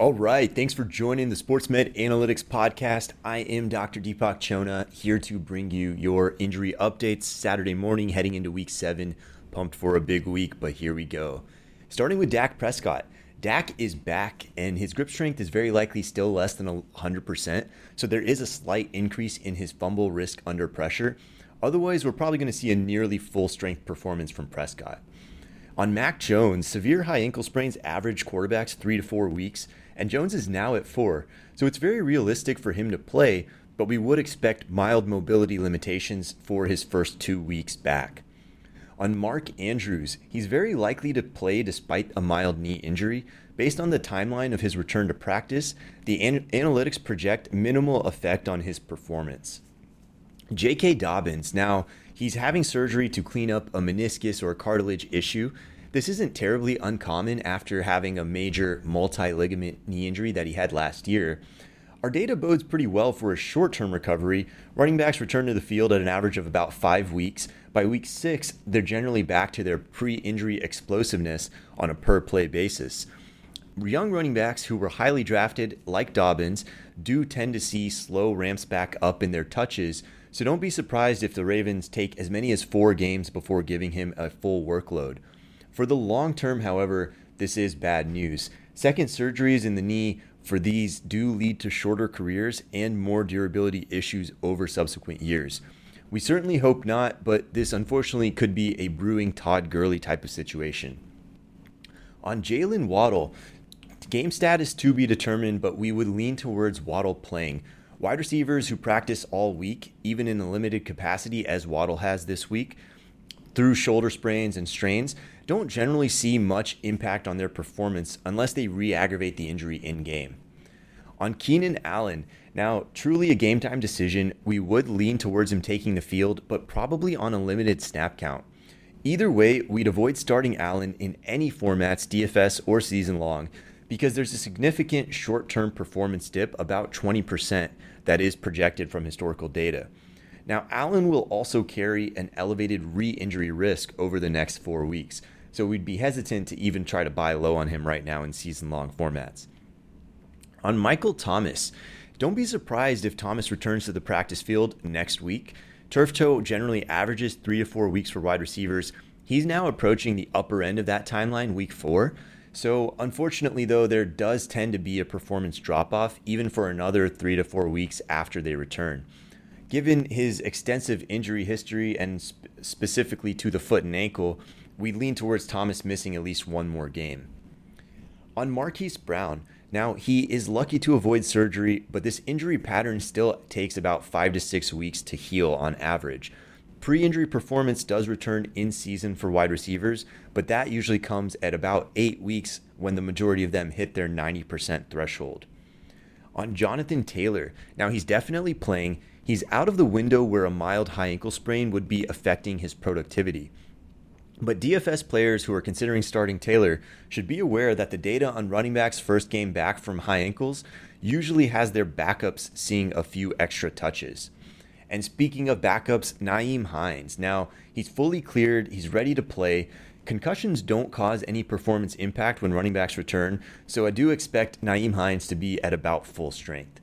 All right, thanks for joining the SportsMed Analytics Podcast. I am Dr. Deepak Chona here to bring you your injury updates Saturday morning heading into week seven. Pumped for a big week, but here we go. Starting with Dak Prescott. Dak is back, and his grip strength is very likely still less than 100%, so there is a slight increase in his fumble risk under pressure. Otherwise, we're probably going to see a nearly full strength performance from Prescott. On Mac Jones, severe high ankle sprains average quarterbacks three to four weeks, and Jones is now at four, so it's very realistic for him to play, but we would expect mild mobility limitations for his first two weeks back. On Mark Andrews, he's very likely to play despite a mild knee injury. Based on the timeline of his return to practice, the an- analytics project minimal effect on his performance. J.K. Dobbins, now he's having surgery to clean up a meniscus or cartilage issue. This isn't terribly uncommon after having a major multi ligament knee injury that he had last year. Our data bodes pretty well for a short term recovery. Running backs return to the field at an average of about five weeks. By week six, they're generally back to their pre injury explosiveness on a per play basis. Young running backs who were highly drafted, like Dobbins, do tend to see slow ramps back up in their touches so don't be surprised if the Ravens take as many as four games before giving him a full workload. For the long term, however, this is bad news. Second surgeries in the knee for these do lead to shorter careers and more durability issues over subsequent years. We certainly hope not, but this unfortunately could be a brewing Todd Gurley type of situation. On Jalen Waddle, game status to be determined, but we would lean towards Waddle playing. Wide receivers who practice all week, even in a limited capacity as Waddle has this week, through shoulder sprains and strains, don't generally see much impact on their performance unless they re aggravate the injury in game. On Keenan Allen, now truly a game time decision, we would lean towards him taking the field, but probably on a limited snap count. Either way, we'd avoid starting Allen in any formats, DFS or season long, because there's a significant short term performance dip, about 20%, that is projected from historical data. Now, Allen will also carry an elevated re injury risk over the next four weeks, so we'd be hesitant to even try to buy low on him right now in season long formats. On Michael Thomas, don't be surprised if Thomas returns to the practice field next week. Turf toe generally averages three to four weeks for wide receivers. He's now approaching the upper end of that timeline, week four. So, unfortunately, though, there does tend to be a performance drop off even for another three to four weeks after they return. Given his extensive injury history and sp- specifically to the foot and ankle, we lean towards Thomas missing at least one more game. On Marquise Brown, now he is lucky to avoid surgery, but this injury pattern still takes about five to six weeks to heal on average. Pre injury performance does return in season for wide receivers, but that usually comes at about eight weeks when the majority of them hit their 90% threshold. On Jonathan Taylor, now he's definitely playing. He's out of the window where a mild high ankle sprain would be affecting his productivity. But DFS players who are considering starting Taylor should be aware that the data on running backs' first game back from high ankles usually has their backups seeing a few extra touches. And speaking of backups, Nyheim Hines. Now, he's fully cleared, he's ready to play. Concussions don't cause any performance impact when running backs return, so I do expect Nyheim Hines to be at about full strength.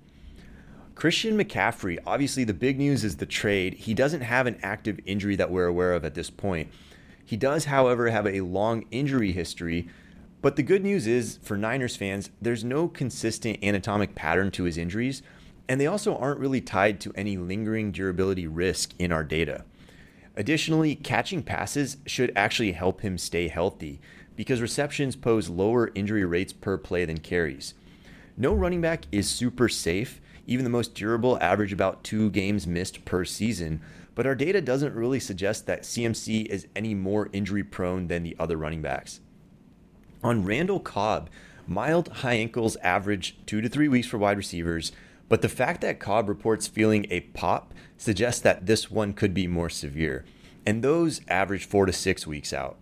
Christian McCaffrey, obviously the big news is the trade. He doesn't have an active injury that we're aware of at this point. He does, however, have a long injury history, but the good news is for Niners fans, there's no consistent anatomic pattern to his injuries, and they also aren't really tied to any lingering durability risk in our data. Additionally, catching passes should actually help him stay healthy because receptions pose lower injury rates per play than carries. No running back is super safe, even the most durable average about two games missed per season, but our data doesn't really suggest that CMC is any more injury prone than the other running backs. On Randall Cobb, mild high ankles average two to three weeks for wide receivers, but the fact that Cobb reports feeling a pop suggests that this one could be more severe, and those average four to six weeks out.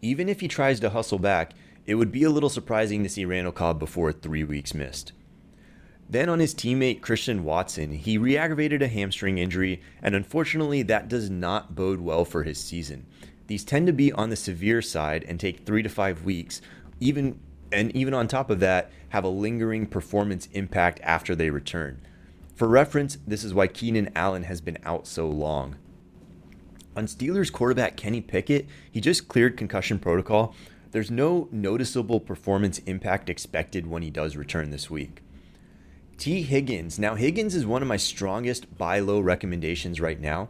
Even if he tries to hustle back, it would be a little surprising to see Randall Cobb before three weeks missed. Then on his teammate Christian Watson, he re aggravated a hamstring injury, and unfortunately, that does not bode well for his season. These tend to be on the severe side and take three to five weeks, even and even on top of that, have a lingering performance impact after they return. For reference, this is why Keenan Allen has been out so long. On Steelers quarterback Kenny Pickett, he just cleared concussion protocol. There's no noticeable performance impact expected when he does return this week. Tee Higgins. Now, Higgins is one of my strongest buy low recommendations right now.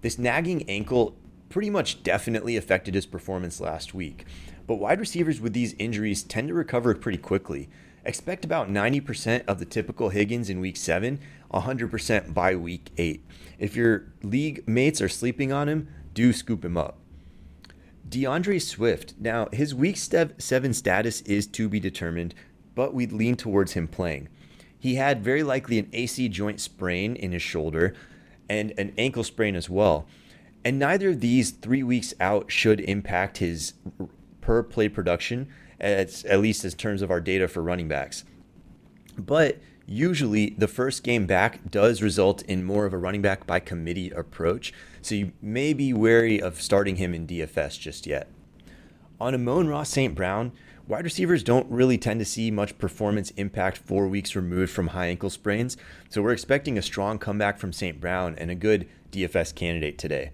This nagging ankle pretty much definitely affected his performance last week. But wide receivers with these injuries tend to recover pretty quickly. Expect about 90% of the typical Higgins in week 7, 100% by week 8. If your league mates are sleeping on him, do scoop him up. D'Andre Swift. Now, his week 7 status is to be determined, but we'd lean towards him playing. He had very likely an AC joint sprain in his shoulder and an ankle sprain as well. And neither of these three weeks out should impact his per play production, at, at least in terms of our data for running backs. But usually the first game back does result in more of a running back by committee approach. So you may be wary of starting him in DFS just yet. On Amon-Ra St. Brown, wide receivers don't really tend to see much performance impact four weeks removed from high ankle sprains, so we're expecting a strong comeback from St. Brown and a good DFS candidate today.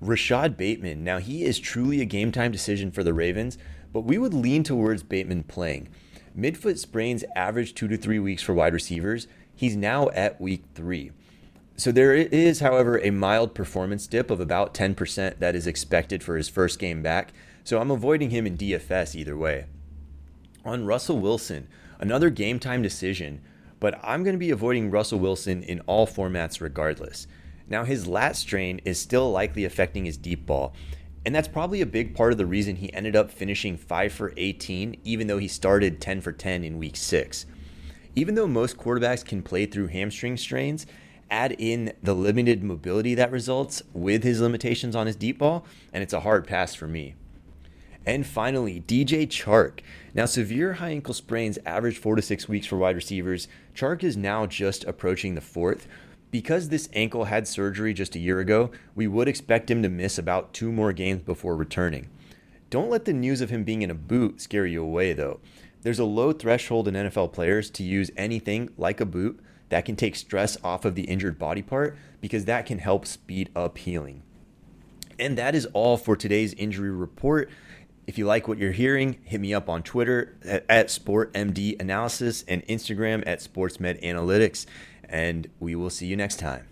Rashod Bateman, now he is truly a game time decision for the Ravens, but we would lean towards Bateman playing. Midfoot sprains average two to three weeks for wide receivers. He's now at week three. So there is, however, a mild performance dip of about 10% that is expected for his first game back. So I'm avoiding him in DFS either way. On Russell Wilson, another game time decision, but I'm going to be avoiding Russell Wilson in all formats regardless. Now, his lat strain is still likely affecting his deep ball, and that's probably a big part of the reason he ended up finishing 5 for 18, even though he started 10 for 10 in week 6. Even though most quarterbacks can play through hamstring strains, add in the limited mobility that results with his limitations on his deep ball, and it's a hard pass for me. And finally, DJ Chark. Now, severe high ankle sprains average four to six weeks for wide receivers. Chark is now just approaching the fourth. Because this ankle had surgery just a year ago, we would expect him to miss about two more games before returning. Don't let the news of him being in a boot scare you away, though. There's a low threshold in NFL players to use anything like a boot that can take stress off of the injured body part because that can help speed up healing. And that is all for today's injury report. If you like what you're hearing, hit me up on Twitter at, at SportMD Analysis and Instagram at SportsMed Analytics. And we will see you next time.